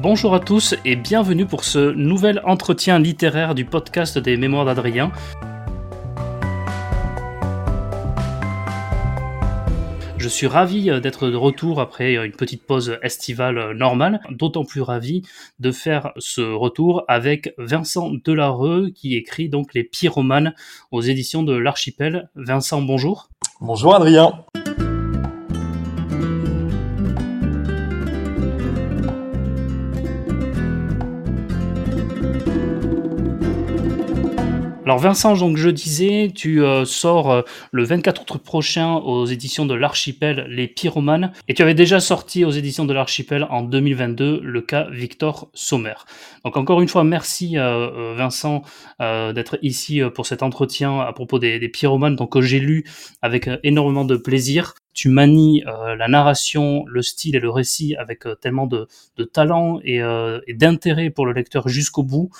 Bonjour à tous et bienvenue pour ce nouvel entretien littéraire du podcast des Mémoires d'Adrien. Je suis ravi euh, d'être de retour après euh, une petite pause estivale euh, normale, d'autant plus ravi de faire ce retour avec Vincent Delareux qui écrit donc Les Pyromanes aux éditions de l'Archipel. Vincent, bonjour. Bonjour Adrien. Alors Vincent, donc je disais, tu euh, sors euh, le 24 août prochain aux éditions de l'Archipel Les Pyromanes, et tu avais déjà sorti aux éditions de l'Archipel en 2022 le cas Victor Sommer. Donc encore une fois, merci euh, Vincent d'être ici pour cet entretien à propos des, des pyromanes, donc que j'ai lu avec énormément de plaisir tu manies euh, la narration, le style et le récit avec euh, tellement de, talent euh, et, d'intérêt pour le lecteur jusqu'au bout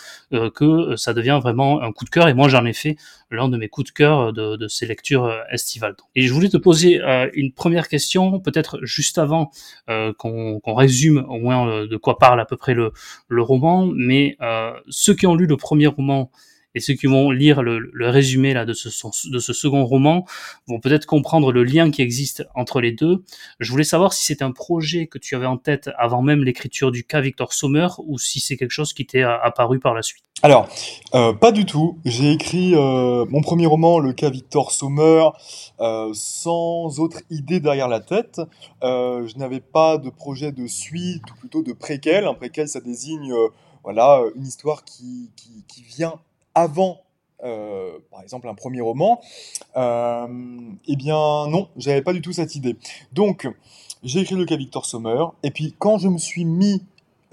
que ça devient vraiment un coup de cœur. Et moi, j'en ai fait l'un de mes coups de cœur de, ces lectures estivales. Et je voulais te poser une première question, peut-être juste avant qu'on résume au moins de quoi parle à peu près le, le roman. Mais ceux qui ont lu le premier roman et ceux qui vont lire le, résumé là de ce, second roman vont peut-être comprendre le lien qui existe entre les deux. Je voulais savoir si c'est un projet que tu avais en tête avant même l'écriture du cas Victor Sommer ou si c'est quelque chose qui t'est apparu par la suite. Alors, euh, pas du tout. J'ai écrit euh, mon premier roman, Le cas Victor Sommer, euh, sans autre idée derrière la tête. je n'avais pas de projet de suite, ou plutôt de préquel. Un préquel, ça désigne voilà, une histoire qui vient avant, euh, par exemple, un premier roman, euh, eh bien non, j'avais pas du tout cette idée. Donc, j'ai écrit le cas Victor Sommer, et puis quand je me suis mis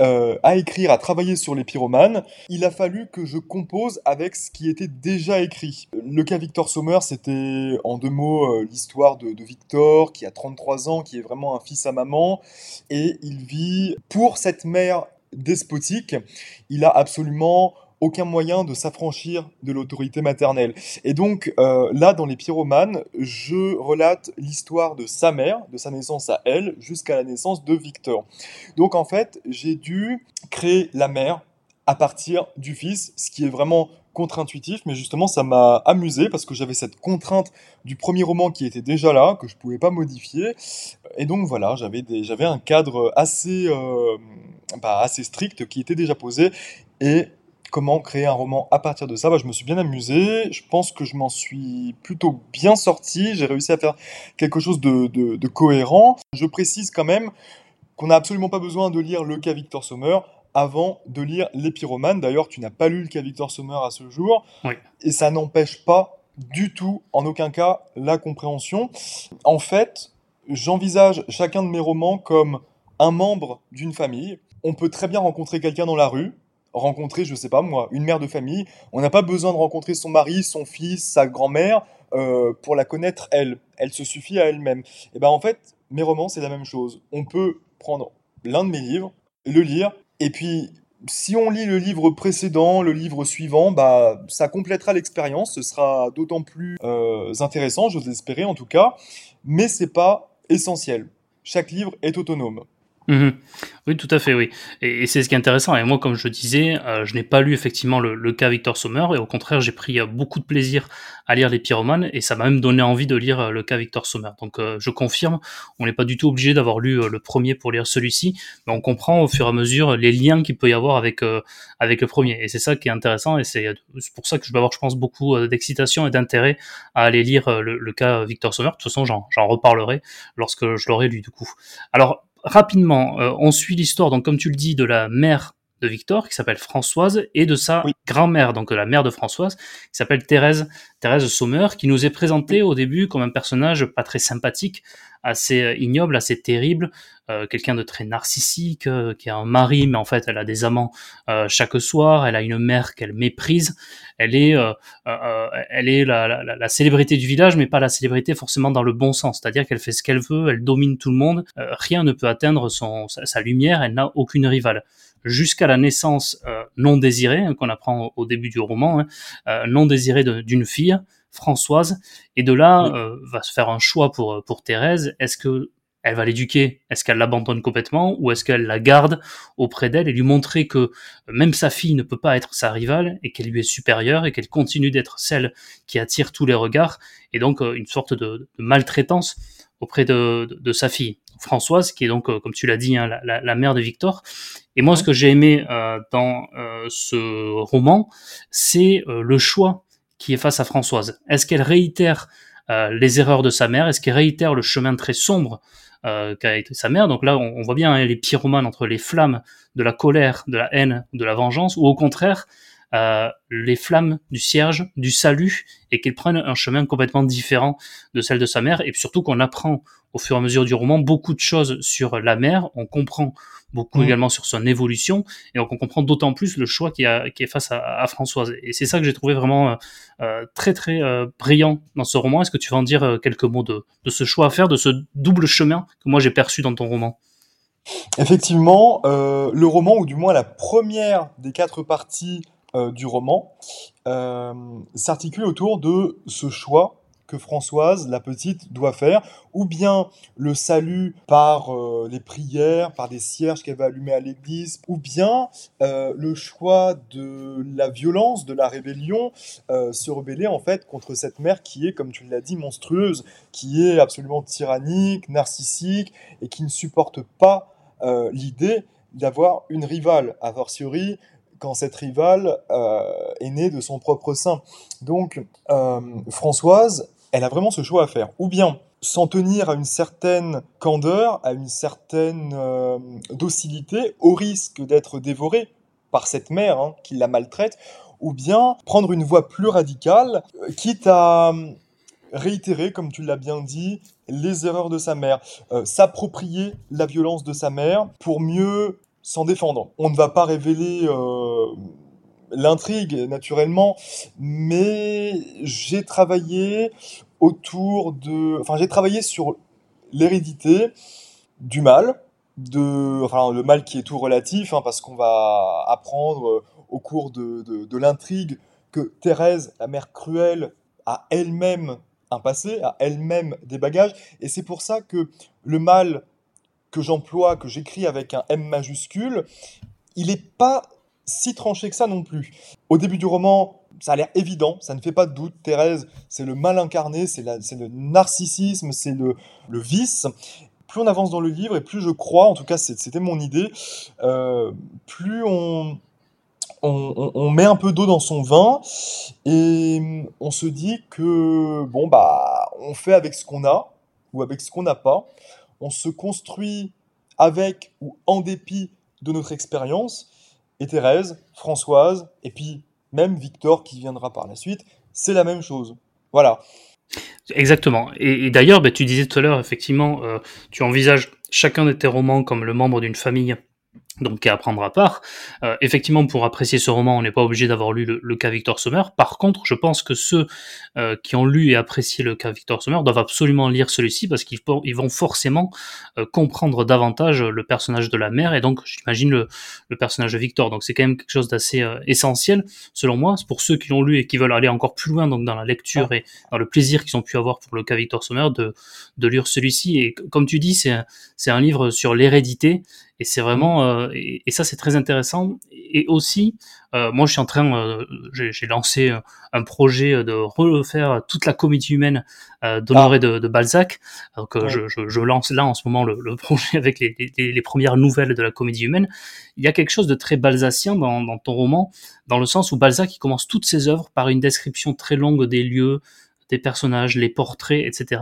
euh, à écrire, à travailler sur les pyromanes, il a fallu que je compose avec ce qui était déjà écrit. Le cas Victor Sommer, c'était en deux mots l'histoire de, de, Victor, qui a 33 ans, qui est vraiment un fils à maman, et il vit pour cette mère despotique. Il a absolument aucun moyen de s'affranchir de l'autorité maternelle. Et donc euh, là, dans les pyromanes, je relate l'histoire de sa mère, de sa naissance à elle, jusqu'à la naissance de Victor. Donc en fait, j'ai dû créer la mère à partir du fils, ce qui est vraiment contre-intuitif, mais justement ça m'a amusé parce que j'avais cette contrainte du premier roman qui était déjà là, que je pouvais pas modifier, et donc voilà, j'avais j'avais un cadre assez euh, bah, assez strict qui était déjà posé, et comment créer un roman à partir de ça bah, Je me suis bien amusé, je pense que je m'en suis plutôt bien sorti, j'ai réussi à faire quelque chose de, cohérent. Je précise quand même qu'on n'a absolument pas besoin de lire le cas Victor Sommer avant de lire Les Pyromanes. D'ailleurs, tu n'as pas lu le cas Victor Sommer à ce jour, et ça n'empêche pas du tout, en aucun cas, la compréhension. En fait, j'envisage chacun de mes romans comme un membre d'une famille. On peut très bien rencontrer quelqu'un dans la rue, rencontrer, je sais pas moi, une mère de famille. On n'a pas besoin de rencontrer son mari, son fils, sa grand-mère euh, pour la connaître elle. Elle se suffit à elle-même. Et ben en fait, mes romans, c'est la même chose. On peut prendre l'un de mes livres, le lire, et puis si on lit le livre précédent, le livre suivant, bah ça complétera l'expérience. Ce sera d'autant plus euh, intéressant, j'ose l'espérer en tout cas. Mais c'est pas essentiel. Chaque livre est autonome. Mhm. Oui, tout à fait, oui. Et, c'est ce qui est intéressant. Et moi, comme je disais, euh, je n'ai pas lu effectivement le, cas Victor Sommer, et au contraire, j'ai pris euh, beaucoup de plaisir à lire les pyromanes, et ça m'a même donné envie de lire euh, le cas Victor Sommer. Donc, je confirme, on n'est pas du tout obligé d'avoir lu le premier pour lire celui-ci, mais on comprend au fur et à mesure les liens qu'il peut y avoir avec avec le premier. Et c'est ça qui est intéressant, et c'est pour ça que je vais avoir, je pense, beaucoup d'excitation et d'intérêt à aller lire le, le, cas Victor Sommer. De toute façon, j'en reparlerai lorsque je l'aurai lu du coup. Alors rapidement, euh, on suit l'histoire, donc comme tu le dis, de la mère de Victor, qui s'appelle Françoise, et de sa grand-mère, donc la mère de Françoise, qui s'appelle Thérèse, Thérèse Sommer, qui nous est présentée au début comme un personnage pas très sympathique, assez euh, ignoble, assez terrible, euh, quelqu'un de très narcissique, euh, qui a un mari, mais en fait elle a des amants chaque soir, elle a une mère qu'elle méprise, elle est, elle est la, la, la, célébrité du village, mais pas la célébrité forcément dans le bon sens, c'est-à-dire qu'elle fait ce qu'elle veut, elle domine tout le monde, rien ne peut atteindre son, sa, lumière, elle n'a aucune rivale jusqu'à la naissance non désirée, hein, qu'on apprend au, début du roman, hein, non désirée d'une fille, Françoise, et de là euh, va se faire un choix pour, pour Thérèse. Est-ce que elle va l'éduquer? Est-ce qu'elle l'abandonne complètement? Ou est-ce qu'elle la garde auprès d'elle et lui montrer que même sa fille ne peut pas être sa rivale et qu'elle lui est supérieure et qu'elle continue d'être celle qui attire tous les regards et donc euh, une sorte de, maltraitance auprès de, sa fille? Françoise, qui est donc, euh, comme tu l'as dit, hein, la, mère de Victor. Et moi, ce que j'ai aimé euh, dans ce roman, c'est le choix qui est face à Françoise. Est-ce qu'elle réitère les erreurs de sa mère? Est-ce qu'elle réitère le chemin très sombre euh, qu'a été sa mère? Donc là, on, voit bien hein, les pyromanes entre les flammes de la colère, de la haine, de la vengeance, ou au contraire, euh, les flammes du cierge, du salut, et qu'ils prennent un chemin complètement différent de celle de sa mère, et surtout qu'on apprend au fur et à mesure du roman beaucoup de choses sur la mère, on comprend beaucoup mm. également sur son évolution, et donc on comprend d'autant plus le choix qui, a, qui est face à, Françoise. Et c'est ça que j'ai trouvé vraiment euh, euh, très très brillant dans ce roman. Est-ce que tu vas en dire quelques mots de, de ce choix à faire, de ce double chemin que moi j'ai perçu dans ton roman? Effectivement, le roman, ou du moins la première des quatre parties euh, du roman euh, s'articule autour de ce choix que Françoise, la petite, doit faire, ou bien le salut par euh, les prières, par des cierges qu'elle va allumer à l'église, ou bien le choix de la violence, de la rébellion, se rebeller en fait contre cette mère qui est, comme tu l'as dit, monstrueuse, qui est absolument tyrannique, narcissique, et qui ne supporte pas l'idée d'avoir une rivale, a fortiori quand cette rivale euh, est née de son propre sein. Donc, euh, Françoise, elle a vraiment ce choix à faire. Ou bien s'en tenir à une certaine candeur, à une certaine euh, docilité, au risque d'être dévorée par cette mère hein, qui la maltraite, ou bien prendre une voie plus radicale, quitte à réitérer, comme tu l'as bien dit, les erreurs de sa mère, s'approprier la violence de sa mère pour mieux s'en défendre. On ne va pas révéler euh, l'intrigue, naturellement, mais j'ai travaillé autour de... Enfin, j'ai travaillé sur l'hérédité du mal, de, enfin, le mal qui est tout relatif, hein, parce qu'on va apprendre au cours de, de l'intrigue que Thérèse, la mère cruelle, a elle-même un passé, a elle-même des bagages, et c'est pour ça que le mal que j'emploie, que j'écris avec un M majuscule, il n'est pas si tranché que ça non plus. Au début du roman, ça a l'air évident, ça ne fait pas de doute. Thérèse, c'est le mal incarné, c'est le narcissisme, c'est le, vice. Plus on avance dans le livre et plus je crois, en tout cas c'était mon idée, euh, plus on, on, on, met un peu d'eau dans son vin et on se dit que bon bah on fait avec ce qu'on a ou avec ce qu'on n'a pas on se construit avec ou en dépit de notre expérience. Et Thérèse, Françoise, et puis même Victor qui viendra par la suite, c'est la même chose. Voilà. Exactement. Et, d'ailleurs, bah, tu disais tout à l'heure, effectivement, euh, tu envisages chacun de tes romans comme le membre d'une famille donc à prendre à part. Euh, effectivement, pour apprécier ce roman, on n'est pas obligé d'avoir lu le, cas Victor Sommer. Par contre, je pense que ceux euh, qui ont lu et apprécié le cas Victor Sommer doivent absolument lire celui-ci parce qu'ils ils vont forcément euh, comprendre davantage le personnage de la mère et donc, j'imagine, le, le, personnage de Victor. Donc c'est quand même quelque chose d'assez essentiel, selon moi. C'est pour ceux qui l'ont lu et qui veulent aller encore plus loin donc dans la lecture et dans le plaisir qu'ils ont pu avoir pour le cas Victor Sommer de, de lire celui-ci. Et comme tu dis, c'est un livre sur l'hérédité et c'est vraiment, euh, et, ça c'est très intéressant. Et aussi, euh, moi je suis en train, euh, j'ai lancé un projet de refaire toute la comédie humaine d'Honoré ah. de, Balzac. Donc je, je, lance là en ce moment le, projet avec les, les, les, premières nouvelles de la comédie humaine. Il y a quelque chose de très balzacien dans, dans ton roman, dans le sens où Balzac il commence toutes ses œuvres par une description très longue des lieux, des personnages, les portraits, etc.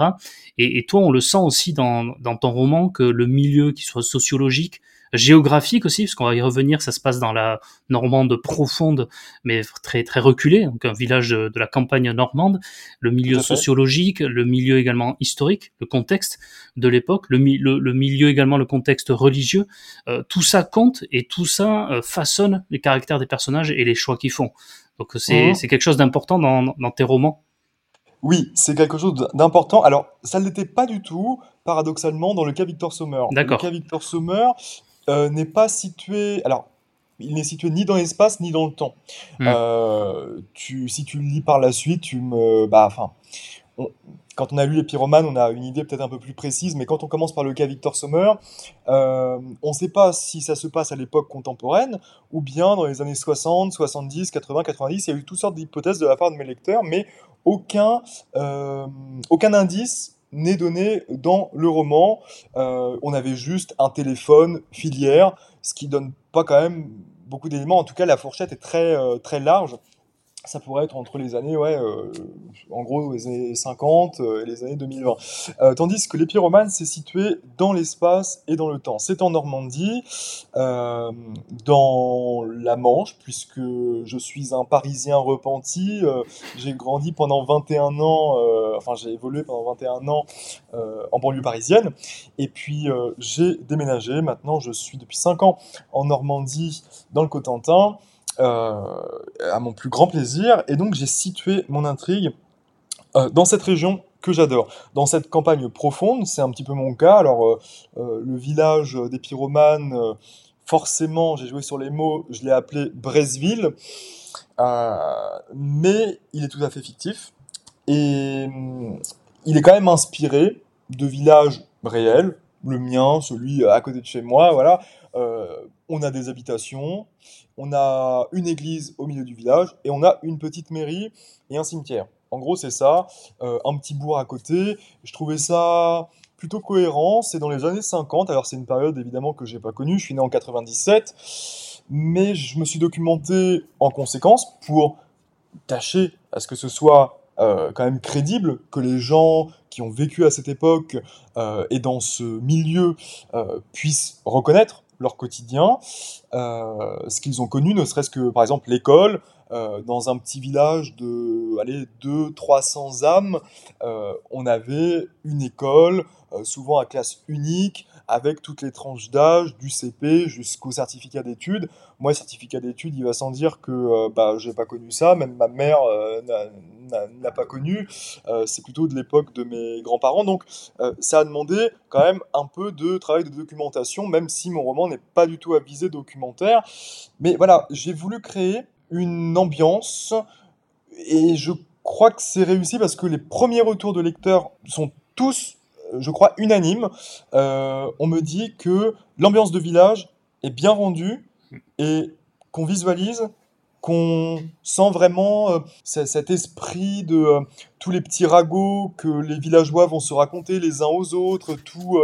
Et, toi, on le sent aussi dans, ton roman que le milieu, qui soit sociologique, géographique aussi, parce qu'on va y revenir, ça se passe dans la Normande profonde, mais très très reculée, donc un village de, la campagne normande, le milieu sociologique, le milieu également historique, le contexte de l'époque, le, milieu également, le contexte religieux, euh, tout ça compte et tout ça euh, façonne les caractères des personnages et les choix qu'ils font. Donc c'est mmh. quelque chose d'important dans tes romans. Oui, c'est quelque chose d'important. Alors, ça ne l'était pas du tout, paradoxalement, dans le cas Victor Sommer. Le cas Victor Sommer euh, n'est pas situé. Alors, il n'est situé ni dans l'espace ni dans le temps. Hmm. Euh, tu, si tu le lis par la suite, tu me. Bah, enfin. Quand on a lu les pyromanes, on a une idée peut-être un peu plus précise, mais quand on commence par le cas Victor Sommer, euh, on ne sait pas si ça se passe à l'époque contemporaine ou bien dans les années 60, 70, 80, 90. Il y a eu toutes sortes d'hypothèses de la part de mes lecteurs, mais aucun, euh, aucun indice n'est donné dans le roman. Euh, on avait juste un téléphone filière, ce qui donne pas quand même beaucoup d'éléments. En tout cas, la fourchette est très, très large ça pourrait être entre les années, ouais, euh, en gros, les années 50 euh, et les années 2020. Euh, tandis que l'épiromane s'est situé dans l'espace et dans le temps. C'est en Normandie, dans la Manche, puisque je suis un Parisien repenti. j'ai grandi pendant 21 ans, enfin j'ai évolué pendant 21 ans en banlieue parisienne. Et puis j'ai déménagé. Maintenant, je suis depuis 5 ans en Normandie, dans le Cotentin. Euh, à mon plus grand plaisir. Et donc j'ai situé mon intrigue euh, dans cette région que j'adore. Dans cette campagne profonde, c'est un petit peu mon cas. Alors, euh, le village des pyromanes, forcément, j'ai joué sur les mots, je l'ai appelé Bresville, mais il est tout à fait fictif. Et hum, il est quand même inspiré de villages réels, le mien, celui à côté de chez moi, voilà. on a des habitations, on a une église au milieu du village et on a une petite mairie et un cimetière. En gros, c'est ça, euh, un petit bourg à côté. Je trouvais ça plutôt cohérent. C'est dans les années 50. Alors, c'est une période évidemment que j'ai pas connue. Je suis né en 97. Mais je me suis documenté en conséquence pour tâcher à ce que ce soit euh, quand même crédible, que les gens qui ont vécu à cette époque euh, et dans ce milieu puissent reconnaître leur quotidien, euh, ce qu'ils ont connu, ne serait-ce que par exemple l'école, euh, dans un petit village de allez, 200-300 âmes, euh, on avait une école, souvent à classe unique, avec toutes les tranches d'âge, du CP jusqu'au certificat d'études. Moi, certificat d'études, il va sans dire que euh, bah, j'ai pas connu ça, même ma mère euh, n'a pas connu. Euh, c'est plutôt de l'époque de mes grands-parents. Donc, ça a demandé quand même un peu de travail de documentation, même si mon roman n'est pas du tout à visée documentaire. Mais voilà, j'ai voulu créer une ambiance et je crois que c'est réussi parce que les premiers retours de lecteurs sont tous je crois, unanime. Euh, on me dit que l'ambiance de village est bien rendue et qu'on visualise, qu'on sent vraiment euh, cet esprit de euh, tous les petits ragots que les villageois vont se raconter les uns aux autres. Tout,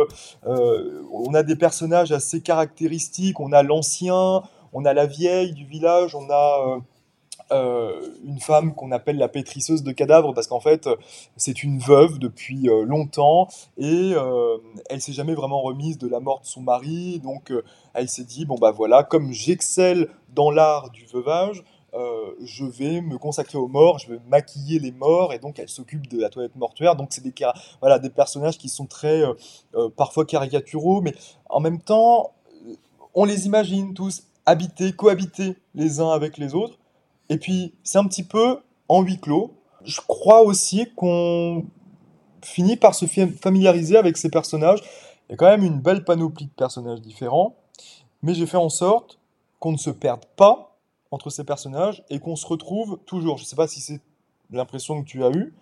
on a des personnages assez caractéristiques. On a l'ancien, on a la vieille du village, on a une femme qu'on appelle la pétrisseuse de cadavres parce qu'en fait c'est une veuve depuis euh, longtemps et euh, elle s'est jamais vraiment remise de la mort de son mari donc elle s'est dit bon bah voilà comme j'excelle dans l'art du veuvage je vais me consacrer aux morts, je vais maquiller les morts, et donc elle s'occupe de la toilette mortuaire. Donc c'est des, voilà, des personnages qui sont très, parfois caricaturaux, mais en même temps, on les imagine tous habiter, cohabiter les uns avec les autres. Et puis, c'est un petit peu en huis clos. Je crois aussi qu'on finit par se familiariser avec ces personnages. Il y a quand même une belle panoplie de personnages différents, mais j'ai fait en sorte qu'on ne se perde pas entre ces personnages et qu'on se retrouve toujours. Je ne sais pas si c'est l'impression que tu as eue.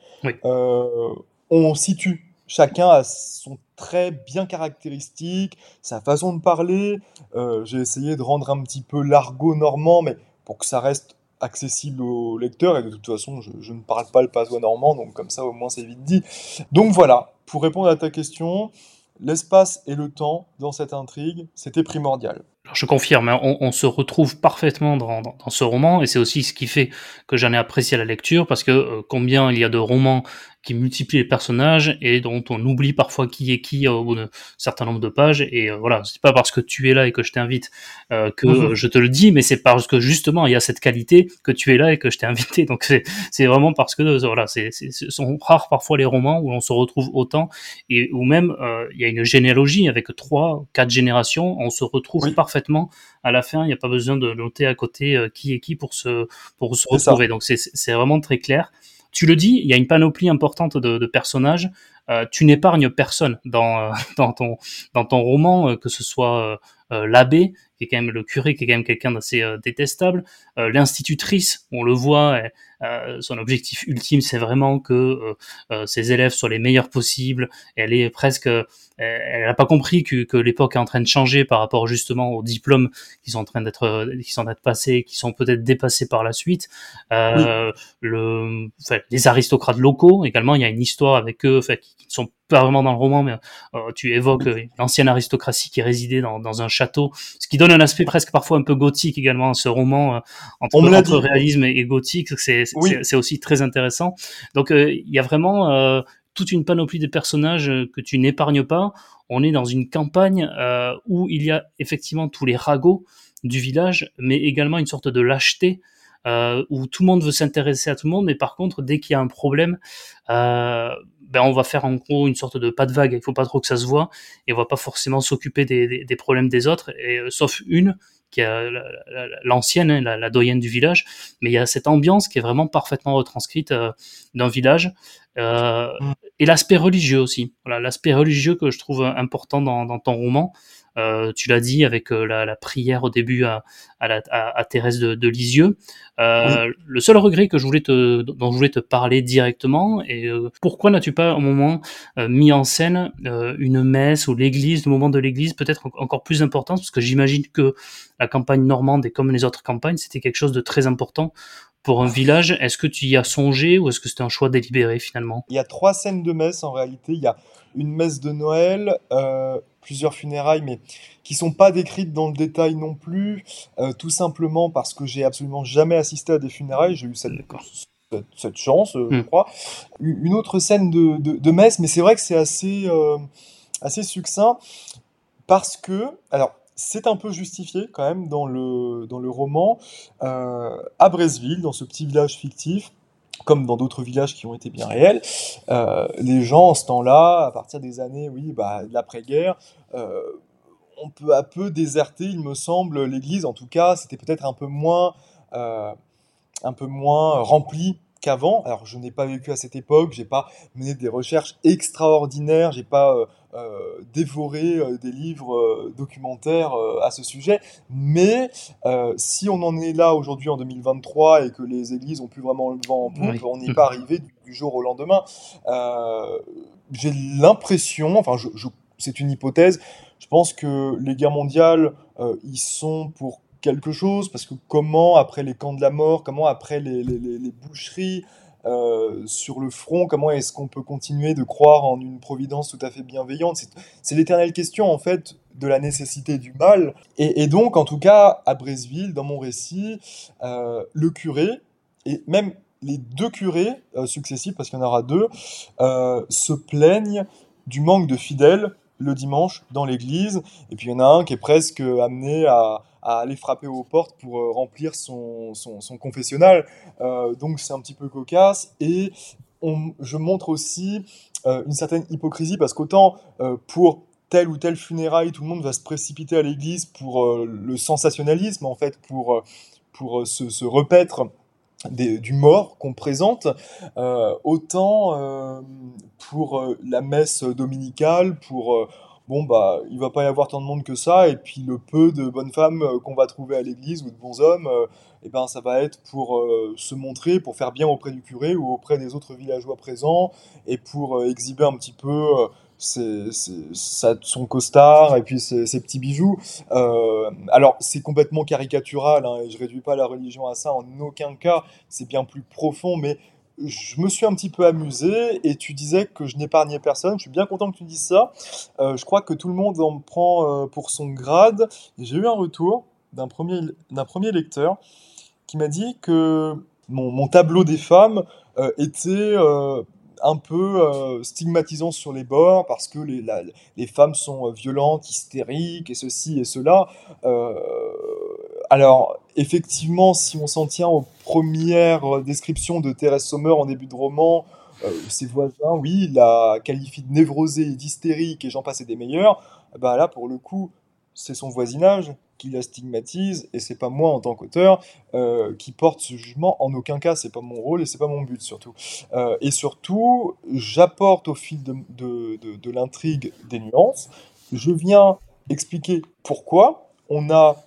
Euh, on situe. Chacun a son trait bien caractéristique, sa façon de parler. Euh, j'ai essayé de rendre un petit peu l'argot normand, mais pour que ça reste accessible au lecteur et de toute façon je, ne parle pas le patois normand donc comme ça au moins c'est vite dit. Donc voilà, pour répondre à ta question, l'espace et le temps dans cette intrigue, c'était primordial je confirme, hein, on, se retrouve parfaitement dans, ce roman, et c'est aussi ce qui fait que j'en ai apprécié la lecture, parce que euh, combien il y a de romans qui multiplient les personnages et dont on oublie parfois qui est qui au bout d'un certain nombre de pages. Et euh, voilà, c'est pas parce que tu es là et que je t'invite euh, que je te le dis, mais c'est parce que justement il y a cette qualité que tu es là et que je t'ai invité. Donc c'est vraiment parce que voilà, c'est ce sont rares parfois les romans où on se retrouve autant et où même il y a une généalogie avec trois, quatre générations, on se retrouve parfaitement à la fin. Il n'y a pas besoin de noter à côté euh, qui est qui pour se, pour se retrouver. Donc c'est vraiment très clair. Tu le dis, il y a une panoplie importante de, personnages. Tu n'épargnes personne dans, dans, ton, dans ton roman, que ce soit l'abbé, qui est quand même le curé, qui est quand même quelqu'un d'assez détestable, l'institutrice, on le voit, son objectif ultime, c'est vraiment que ses élèves soient les meilleurs possibles. Elle est presque elle n'a pas compris que, que l'époque est en train de changer par rapport justement aux diplômes qui sont en train d'être qui sont en train de passer, qui sont peut-être dépassés par la suite. Euh, le, enfin, les aristocrates locaux également, il y a une histoire avec eux, enfin, qui, ne sont pas vraiment dans le roman, mais euh, tu évoques l'ancienne aristocratie qui résidait dans, dans, un château, ce qui donne un aspect presque parfois un peu gothique également à ce roman euh, entre, entre réalisme et, gothique. C'est c'est aussi très intéressant. Donc euh, il y a vraiment toute une panoplie de personnages euh, que tu n'épargnes pas. On est dans une campagne euh, où il y a effectivement tous les ragots du village, mais également une sorte de lâcheté euh, où tout le monde veut s'intéresser à tout le monde, mais par contre, dès qu'il y a un problème, euh, ben on va faire en gros une sorte de pas de vague. Il faut pas trop que ça se voit et on va pas forcément s'occuper des, des, problèmes des autres, et, euh, sauf une qui est l'ancienne, hein, la, la, doyenne du village. Mais il y a cette ambiance qui est vraiment parfaitement retranscrite euh, d'un village. Euh, et l'aspect religieux aussi. Voilà, l'aspect religieux que je trouve important dans, dans ton roman. Euh, tu l'as dit avec euh, la, la, prière au début à, à, la, à, à Thérèse de, de Lisieux. Euh, Le seul regret que je voulais te, dont je voulais te parler directement, et pourquoi n'as-tu pas au moment mis en scène une messe ou l'église, le moment de l'église peut-être encore plus important, parce que j'imagine que la campagne normande et comme les autres campagnes, c'était quelque chose de très important pour un village. Est-ce que tu y as songé ou est-ce que c'était un choix délibéré finalement? Il y a trois scènes de messe en réalité. Il y a une messe de Noël, euh, plusieurs funérailles, mais qui sont pas décrites dans le détail non plus, euh, tout simplement parce que j'ai absolument jamais assisté à des funérailles. J'ai eu cette, cette, cette, chance, euh, je hmm. crois. Une autre scène de, de, de messe, mais c'est vrai que c'est assez, euh, assez succinct parce que, alors, c'est un peu justifié quand même dans le, dans le roman. Euh, à Brésil, dans ce petit village fictif, comme dans d'autres villages qui ont été bien réels, euh, les gens en ce temps-là, à partir des années, oui, bah, de l'après-guerre, euh, ont peu à peu déserté, il me semble, l'église. En tout cas, c'était peut-être un peu moins, euh, un peu moins rempli qu'avant. Alors, je n'ai pas vécu à cette époque, j'ai pas mené des recherches extraordinaires, j'ai pas euh, euh, dévoré euh, des livres documentaires à ce sujet. Mais si on en est là aujourd'hui en 2023 et que les églises ont plus vraiment le vent en poupe, oui. on n'est pas arrivé du, du, jour au lendemain. j'ai l'impression, enfin, je, je, c'est une hypothèse. Je pense que les guerres mondiales, ils sont pour quelque chose, parce que comment, après les camps de la mort, comment, après les, boucheries, euh, sur le front, comment est-ce qu'on peut continuer de croire en une providence tout à fait bienveillante? C'est l'éternelle question, en fait, de la nécessité du mal. Et, donc, en tout cas, à Brésil, dans mon récit, euh, le curé, et même les deux curés euh, successifs, parce qu'il y en aura deux, se plaignent du manque de fidèles le dimanche dans l'église. Et puis il y en a un qui est presque amené à, à aller frapper aux portes pour euh, remplir son, son, confessionnal. Euh, donc c'est un petit peu cocasse. Et on, je montre aussi euh, une certaine hypocrisie parce qu'autant pour telle ou telle funéraille, tout le monde va se précipiter à l'église pour le sensationnalisme, en fait, pour, pour se, se repaître des, du mort qu'on présente, autant pour la messe dominicale, pour bon bah il va pas y avoir tant de monde que ça, et puis le peu de bonnes femmes euh, qu'on va trouver à l'église ou de bons hommes, et ben ça va être pour se montrer, pour faire bien auprès du curé ou auprès des autres villageois présents, et pour exhiber un petit peu son costard et puis ses, petits bijoux. Euh, alors c'est complètement caricatural hein, et je réduis pas la religion à ça en aucun cas. C'est bien plus profond, mais je me suis un petit peu amusé et tu disais que je n'épargnais personne. Je suis bien content que tu dises ça. Euh, je crois que tout le monde en prend euh, pour son grade. J'ai eu un retour d'un premier, premier lecteur qui m'a dit que mon, tableau des femmes euh, était un peu stigmatisant sur les bords parce que les, les femmes sont violentes, hystériques et ceci et cela. Alors, effectivement, si on s'en tient aux premières descriptions de Thérèse Sommer en début de roman, euh, ses voisins, oui, la qualifient de névrosée et d'hystérique et j'en passe des meilleurs. Bah là, pour le coup, c'est son voisinage qui la stigmatise et c'est pas moi en tant qu'auteur euh, qui porte ce jugement en aucun cas c'est pas mon rôle et c'est pas mon but surtout euh, et surtout j'apporte au fil de, de, l'intrigue des nuances je viens expliquer pourquoi on a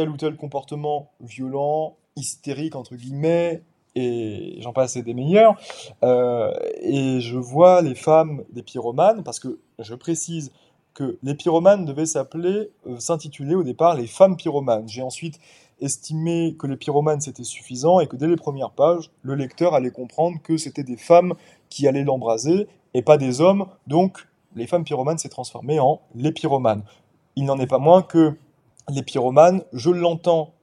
tel ou tel comportement violent hystérique entre guillemets et j'en passe des meilleurs euh, et je vois les femmes des pyromanes parce que je précise que les pyromanes devaient euh, s'intituler au départ les femmes pyromanes. J'ai ensuite estimé que les pyromanes c'était suffisant et que dès les premières pages, le lecteur allait comprendre que c'était des femmes qui allaient l'embraser et pas des hommes. Donc, les femmes pyromanes s'est transformé en les pyromanes. Il n'en est pas moins que les pyromanes, je l'entends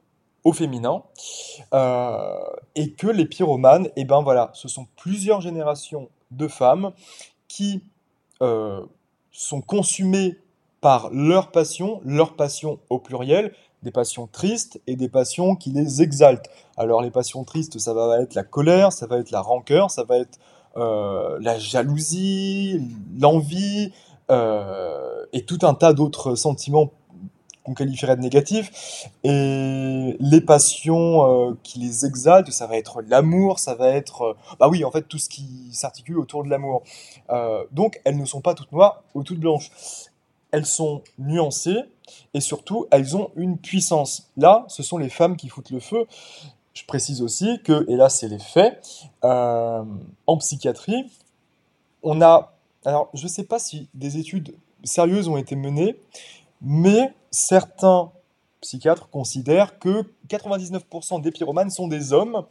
au féminin, euh, et que les pyromanes, et eh ben voilà, ce sont plusieurs générations de femmes qui euh, sont consumés par leur passion, leur passion au pluriel, des passions tristes et des passions qui les exaltent. Alors les passions tristes, ça va être la colère, ça va être la rancœur, ça va être euh, la jalousie, l'envie et tout un tas d'autres sentiments qu'on qualifierait de négatifs. Et les passions euh, qui les exaltent, ça va être l'amour, ça va être... Euh, bah oui, en fait, tout ce qui s'articule autour de l'amour. Euh, donc, elles ne sont pas toutes noires ou toutes blanches. Elles sont nuancées et surtout, elles ont une puissance. Là, ce sont les femmes qui foutent le feu. Je précise aussi que, et là c'est les faits, en psychiatrie, on a... Alors, je ne sais pas si des études sérieuses ont été menées, mais certains psychiatres considèrent que 99% des pyromanes sont des hommes.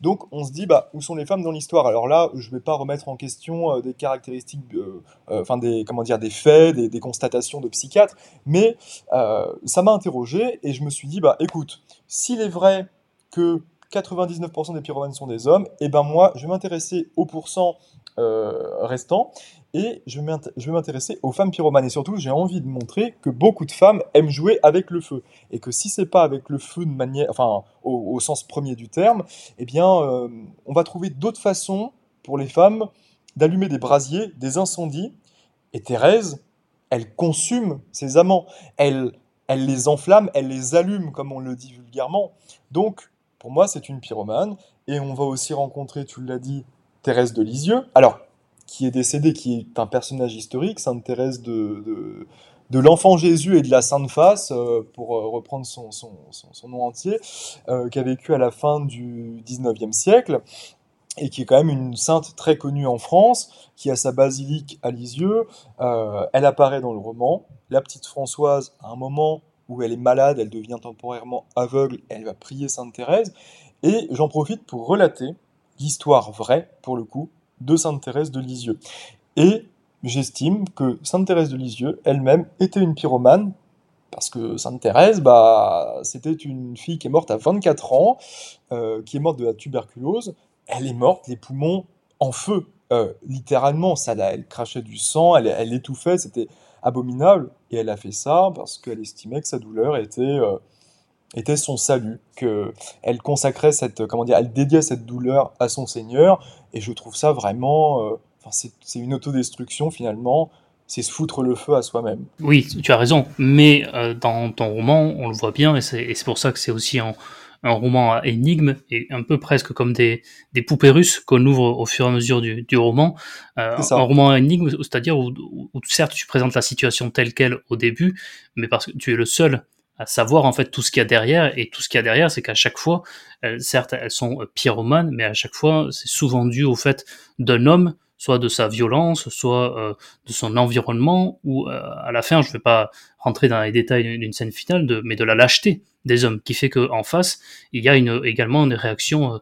Donc on se dit, bah, où sont les femmes dans l'histoire? Alors là, je ne vais pas remettre en question euh, des caractéristiques, euh, euh, enfin des, comment des faits, des, constatations de psychiatres, mais ça m'a interrogé et je me suis dit, bah écoute, s'il est vrai que 99% des pyromanes sont des hommes, et eh ben moi, je vais m'intéresser au pourcent restant et je vais m'intéresser aux femmes pyromanes. Et surtout, j'ai envie de montrer que beaucoup de femmes aiment jouer avec le feu. Et que si c'est pas avec le feu de manière, enfin, au, sens premier du terme, eh bien, euh, on va trouver d'autres façons pour les femmes d'allumer des brasiers, des incendies. Et Thérèse, elle consume ses amants. Elle, elle les enflamme, elle les allume, comme on le dit vulgairement. Donc, pour moi, c'est une pyromane. Et on va aussi rencontrer, tu l'as dit, Thérèse de Lisieux. Alors, qui est décédée, qui est un personnage historique, Sainte Thérèse de, de, l'enfant Jésus et de la Sainte Face, euh, pour euh, reprendre son, son, son, nom entier, euh, qui a vécu à la fin du 19e siècle, et qui est quand même une sainte très connue en France, qui a sa basilique à Lisieux. elle apparaît dans le roman. La petite Françoise, à un moment où elle est malade, elle devient temporairement aveugle, elle va prier Sainte Thérèse. Et j'en profite pour relater l'histoire vraie, pour le coup, de Sainte Thérèse de Lisieux. Et j'estime que Sainte Thérèse de Lisieux elle-même était une pyromane, parce que Sainte Thérèse, bah, c'était une fille qui est morte à 24 ans, euh, qui est morte de la tuberculose. Elle est morte, les poumons en feu, euh, littéralement. Ça, elle crachait du sang, elle, elle étouffait, c'était abominable. Et elle a fait ça parce qu'elle estimait que sa douleur était euh, était son salut, que elle consacrait cette, comment dire, elle dédiait cette douleur à son Seigneur, et je trouve ça vraiment, euh, enfin, c'est une autodestruction finalement, c'est se foutre le feu à soi-même. Oui, tu as raison, mais euh, dans ton roman, on le voit bien, et c'est pour ça que c'est aussi un, un, roman à énigme, et un peu presque comme des, des poupées russes qu'on ouvre au fur et à mesure du, du roman. Euh, un roman à énigme, c'est-à-dire où, où, certes tu présentes la situation telle qu'elle au début, mais parce que tu es le seul à savoir en fait tout ce qu'il y a derrière. Et tout ce qu'il y a derrière c'est qu'à chaque fois certes elles sont euh, pyromanes mais à chaque fois c'est souvent dû au fait d'un homme soit de sa violence soit euh, de son environnement ou euh, à la fin je vais pas rentrer dans les détails d'une scène finale de, mais de la lâcheté des hommes qui fait que en face il y a une, également une réaction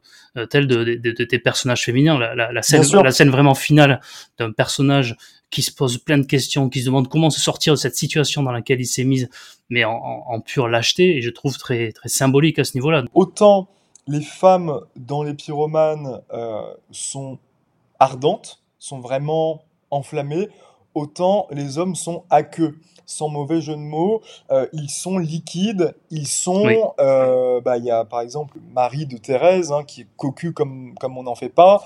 telle de, de, de, des personnages féminins. La, la, la scène la scène vraiment finale d'un personnage qui se pose plein de questions, qui se demande comment se sortir de cette situation dans laquelle il s'est mise, mais en, pure lâcheté, et je trouve très, très symbolique à ce niveau-là. Autant les femmes dans les pyromanes euh, sont ardentes, sont vraiment enflammées, autant les hommes sont à queue. Sans mauvais jeu de mots, euh, ils sont liquides, ils sont... Euh, bah, il y a par exemple Marie de Thérèse, hein, qui est cocu comme, comme on n'en fait pas,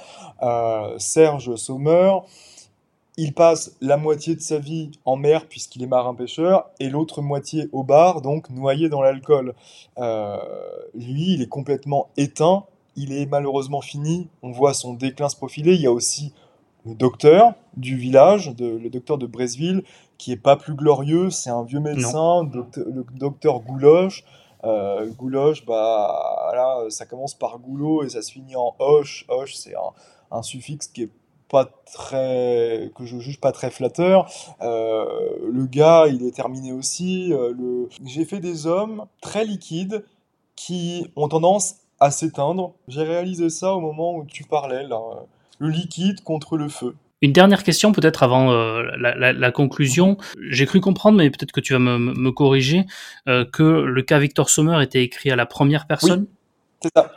Serge Sommer, il passe la moitié de sa vie en mer puisqu'il est marin-pêcheur et l'autre moitié au bar, donc noyé dans l'alcool. Euh, lui, il est complètement éteint, il est malheureusement fini, on voit son déclin se profiler. Il y a aussi le docteur du village, le docteur de Bresville, qui est pas plus glorieux, c'est un vieux médecin, le docteur Gouloche. Euh, Gouloche, bah, là, ça commence par goulot et ça se finit en hoche. Hoche, c'est un, un suffixe qui est pas très que je juge pas très flatteur. Euh, le gars, il est terminé aussi. Euh, le... J'ai fait des hommes très liquides qui ont tendance à s'éteindre. J'ai réalisé ça au moment où tu parlais là, le liquide contre le feu. Une dernière question peut-être avant euh, la, conclusion. J'ai cru comprendre, mais peut-être que tu vas me, corriger, que le cas Victor Sommer était écrit à la première personne?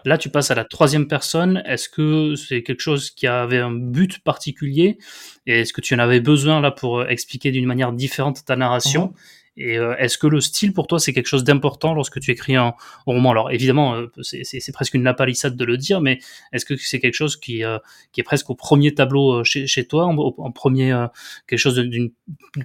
Là, tu passes à la troisième personne. Est-ce que c'est quelque chose qui avait un but particulier? Et est-ce que tu en avais besoin là pour euh, expliquer d'une manière différente ta narration? Mhm. Et euh, est-ce que le style pour toi c'est quelque chose d'important lorsque tu écris un, roman? Alors évidemment, euh, c'est presque une lapalissade de le dire, mais est-ce que c'est quelque chose qui, qui est presque au premier tableau chez, chez toi, en, premier quelque chose d'une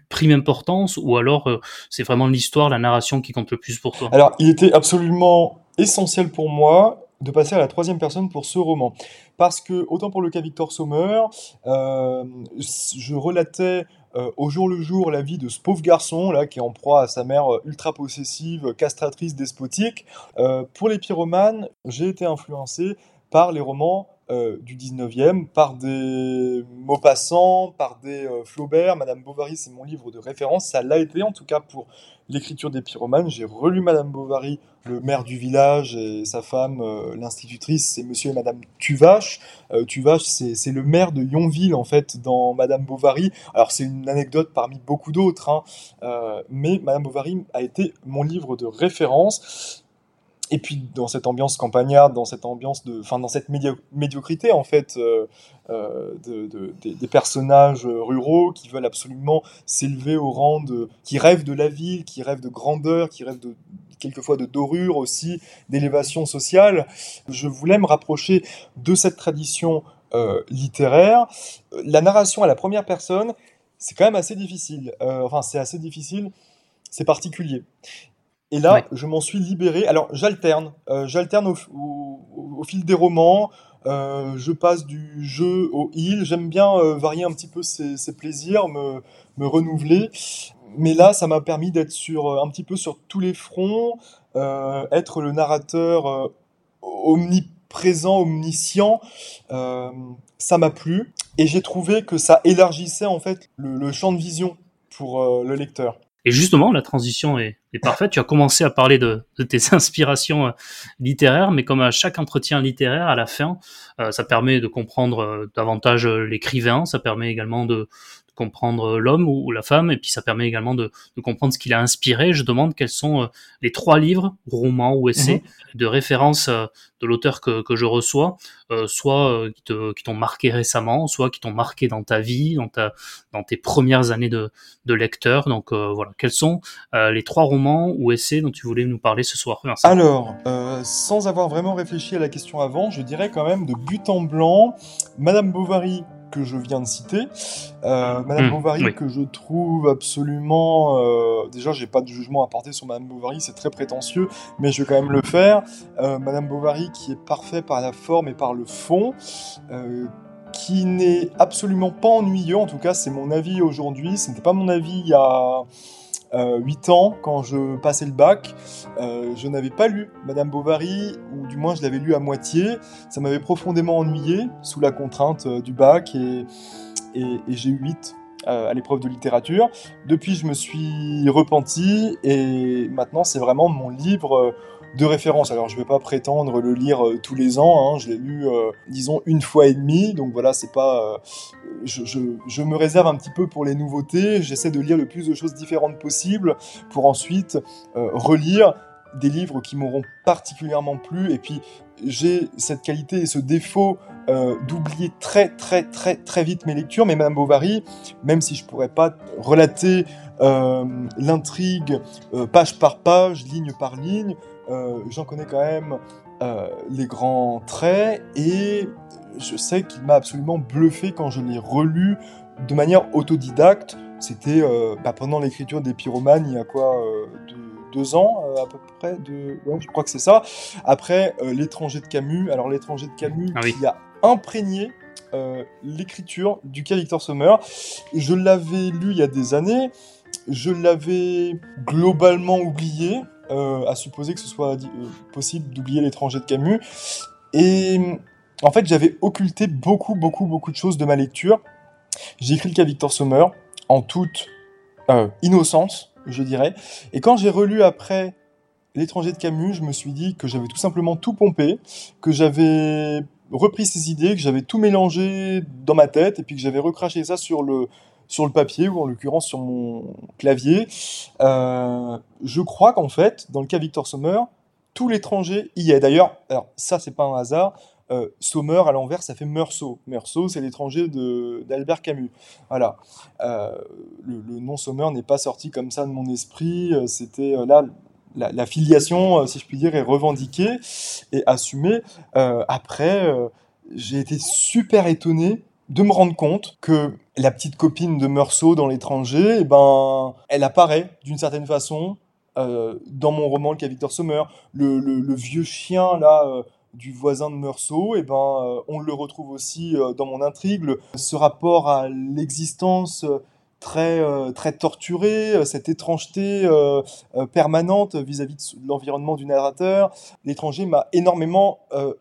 prime importance, ou alors c'est vraiment l'histoire, la narration qui compte le plus pour toi? Alors il était absolument essentiel pour moi de passer à la troisième personne pour ce roman. Parce que, autant pour le cas Victor Sommer, euh, je relatais euh, au jour le jour la vie de ce pauvre garçon là qui est en proie à sa mère euh, ultra possessive, castratrice, despotique. pour les pyromanes, j'ai été influencé par les romans euh, du 19e par des Maupassant, par des euh, Flaubert. Madame Bovary, c'est mon livre de référence. Ça l'a été, en tout cas, pour l'écriture des pyromanes. J'ai relu Madame Bovary, le maire du village, et sa femme, euh, l'institutrice, c'est Monsieur et Madame Tuvache. Tuvache, c'est le maire de Yonville, en fait, dans Madame Bovary. Alors, c'est une anecdote parmi beaucoup d'autres, hein. mais Madame Bovary a été mon livre de référence et puis dans cette ambiance campagnarde, dans cette ambiance de, enfin dans cette médiocrité en fait euh, euh, de, des personnages ruraux qui veulent absolument s'élever au rang de, qui rêvent de la ville, qui rêvent de grandeur, qui rêvent de quelquefois de dorure aussi, d'élévation sociale. Je voulais me rapprocher de cette tradition euh, littéraire. La narration à la première personne, c'est quand même assez difficile. enfin, c'est assez difficile, c'est particulier. Et là, je m'en suis libéré. Alors, j'alterne. Euh, j'alterne au, fil des romans. Euh, je passe du jeu au il. J'aime bien euh, varier un petit peu ses, plaisirs, me, me, renouveler. Mais là, ça m'a permis d'être sur un petit peu sur tous les fronts, être le narrateur omniprésent, omniscient. ça m'a plu. Et j'ai trouvé que ça élargissait en fait le champ de vision pour le lecteur. Et justement, la transition est, parfaite. Tu as commencé à parler de, tes inspirations euh, littéraires, mais comme à chaque entretien littéraire, à la fin, euh, ça permet de comprendre euh, davantage l'écrivain, ça permet également de, comprendre l'homme ou, la femme, et puis ça permet également de, comprendre ce qu'il a inspiré. Je demande quels sont euh, les trois livres, romans ou essais, mhm. de référence euh, de l'auteur que, je reçois, euh, soit qui t'ont marqué récemment, soit qui t'ont marqué dans ta vie, dans, ta, dans tes premières années de, lecteur. Donc voilà, quels sont les trois romans ou essais dont tu voulais nous parler ce soir Alors, sans avoir vraiment réfléchi à la question avant, je dirais quand même de but en blanc, Madame Bovary que je viens de citer. Euh, Madame hmm, Bovary, que je trouve absolument. Euh, déjà, j'ai pas de jugement à porter sur Madame Bovary, c'est très prétentieux, mais je vais quand même le faire. Euh, Madame Bovary, qui est parfait par la forme et par le fond, euh, qui n'est absolument pas ennuyeux, en tout cas, c'est mon avis aujourd'hui. Ce n'était pas mon avis il y a 8 euh, ans, quand je passais le bac, euh, je n'avais pas lu Madame Bovary, ou du moins je l'avais lu à moitié. Ça m'avait profondément ennuyé sous la contrainte euh, du bac et, et, j'ai eu 8 à l'épreuve de littérature. Depuis, je me suis repenti et maintenant, c'est vraiment mon livre de référence. Alors, je ne vais pas prétendre le lire euh, tous les ans. Hein. Je l'ai lu, euh, disons, une fois et demie. Donc voilà, c'est pas. Euh, je, me réserve un petit peu pour les nouveautés. J'essaie de lire le plus de choses différentes possible pour ensuite relire des livres qui m'auront particulièrement plu. Et puis, j'ai cette qualité et ce défaut d'oublier très très très très vite mes lectures. Mais Madame Bovary, même si je pourrais pas relater l'intrigue page par page, ligne par ligne, euh, j'en connais quand même euh, les grands traits et je sais qu'il m'a absolument bluffé quand je l'ai relu de manière autodidacte. C'était bah, pendant l'écriture des pyromanes, il y a quoi deux ans à peu près de... ouais, je crois que c'est ça après l'étranger de Camus alors l'étranger de Camus ah qui a imprégné l'écriture du cas Victor Sommer je l'avais lu il y a des années je l'avais globalement oublié à supposer que ce soit possible d'oublier l'étranger de Camus et en fait, j'avais occulté beaucoup, beaucoup, beaucoup de choses de ma lecture. J'ai écrit le cas Victor Sommer en toute euh, innocence, je dirais. Et quand j'ai relu après L'étranger de Camus, je me suis dit que j'avais tout simplement tout pompé, que j'avais repris ces idées, que j'avais tout mélangé dans ma tête, et puis que j'avais recraché ça sur le, sur le papier, ou en l'occurrence sur mon clavier. Euh, je crois qu'en fait, dans le cas Victor Sommer, tout l'étranger y est. D'ailleurs, alors ça, c'est pas un hasard. Euh, Sommer à l'envers, ça fait Meursault. Meursault, c'est l'étranger d'Albert Camus. Voilà. Euh, le, nom Sommer n'est pas sorti comme ça de mon esprit. C'était là. La, filiation, si je puis dire, est revendiquée et assumée. après, j'ai été super étonné de me rendre compte que la petite copine de Meursault dans l'étranger, eh ben, elle apparaît d'une certaine façon dans mon roman Le cas Victor Sommer. Le, vieux chien là du voisin de Meursault, eh ben, euh, on le retrouve aussi euh, dans mon intrigue. ce rapport à l'existence euh, très, très torturée, cette étrangeté permanente vis-à-vis de l'environnement du narrateur. L'étranger m'a énormément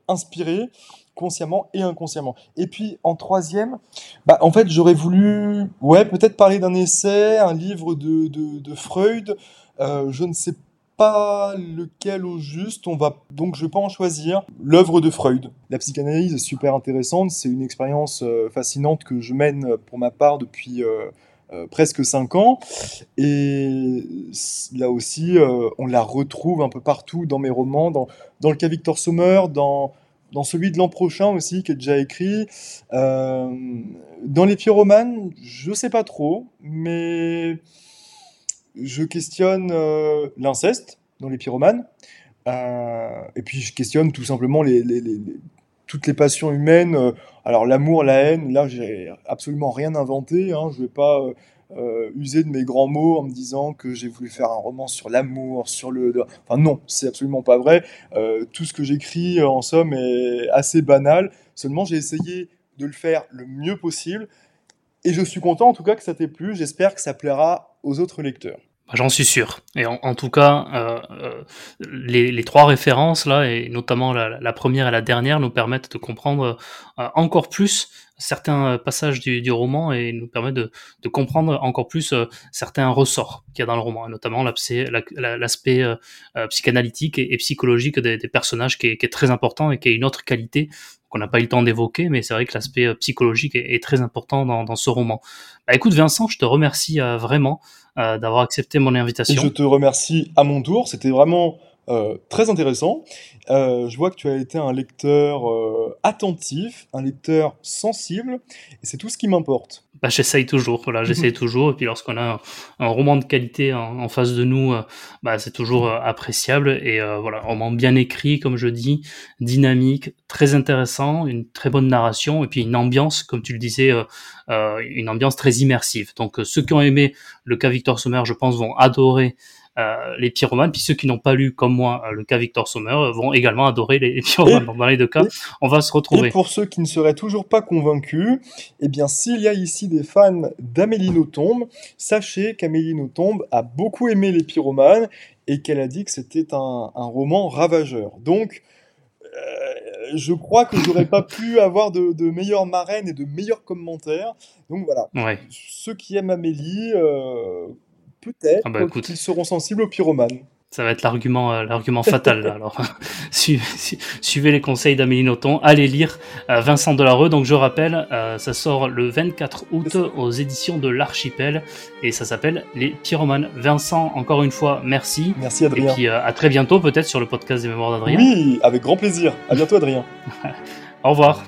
inspiré consciemment et inconsciemment. Et puis en troisième, bah, en fait j'aurais voulu, ouais, peut-être parler d'un essai, un livre de, de, Freud. je ne sais pas lequel au juste, on va donc je vais pas en choisir. L'œuvre de Freud. La psychanalyse est super intéressante, c'est une expérience euh, fascinante que je mène euh, pour ma part depuis euh, presque 5 ans. Et là aussi, on la retrouve un peu partout dans mes romans, dans, dans le cas Victor Sommer, dans, dans celui de l'an prochain aussi, qui est déjà écrit. dans les pyromanes, je sais pas trop, mais je questionne euh, l'inceste dans les pyromanes. Euh, et puis je questionne tout simplement les, toutes les passions humaines. Euh, alors l'amour, la haine, là j'ai absolument rien inventé. Hein, je vais pas user de mes grands mots en me disant que j'ai voulu faire un roman sur l'amour, sur le... Enfin non, c'est absolument pas vrai. tout ce que j'écris en somme est assez banal. Seulement j'ai essayé de le faire le mieux possible. Et je suis content en tout cas que ça t'ait plu. J'espère que ça plaira aux autres lecteurs. Bah, j'en suis sûr. Et en, tout cas, euh, euh, les, trois références là, et notamment la, première et la dernière, nous permettent de comprendre euh, encore plus certains passages du, roman et nous permettent de, comprendre encore plus certains ressorts qu'il y a dans le roman, notamment l'aspect psychanalytique et, psychologique des, personnages qui est, très important et qui est une autre qualité qu'on n'a pas eu le temps d'évoquer, mais c'est vrai que l'aspect psychologique est, très important dans, dans ce roman. Bah, écoute Vincent, je te remercie vraiment euh, d'avoir accepté mon invitation. je te remercie à mon tour. C'était vraiment euh, très intéressant. Euh, je vois que tu as été un lecteur euh, attentif, un lecteur sensible, et c'est tout ce qui m'importe. Bah, j'essaye toujours, voilà, j'essaye toujours, et puis lorsqu'on a un, roman de qualité en, face de nous, bah, c'est toujours appréciable, et voilà, un roman bien écrit, comme je dis, dynamique, très intéressant, une très bonne narration, et puis une ambiance, comme tu le disais, une ambiance très immersive. Donc ceux qui ont aimé le cas Victor Sommer, je pense, vont adorer les pyromanes. Puis ceux qui n'ont pas lu, comme moi, euh, le cas Victor Sommer, euh, vont également adorer les, pyromanes. dans les deux cas, on va se retrouver. Et pour ceux qui ne seraient toujours pas convaincus, eh bien, s'il y a ici des fans d'Amélie Nothomb, sachez qu'Amélie Nothomb a beaucoup aimé les pyromanes et qu'elle a dit que c'était un, roman ravageur. Donc, je crois que j'aurais pas pu avoir de, de, meilleures marraines et de meilleurs commentaires. Donc voilà. Ceux qui aiment Amélie, peut-être ah bah, qu'ils seront sensibles aux pyromanes. Ça va être l'argument, euh, l'argument fatal. Alors, suivez, les conseils d'Amélie Nothomb. Allez lire euh, Vincent Delarue. Donc, je rappelle, euh, ça sort le 24 août aux éditions de l'Archipel et ça s'appelle Les Pyromanes. Vincent, encore une fois, merci. Merci Adrien. Et puis à très bientôt, peut-être sur le podcast des Mémoires d'Adrien. Oui, avec grand plaisir. À bientôt, Adrien. Au revoir.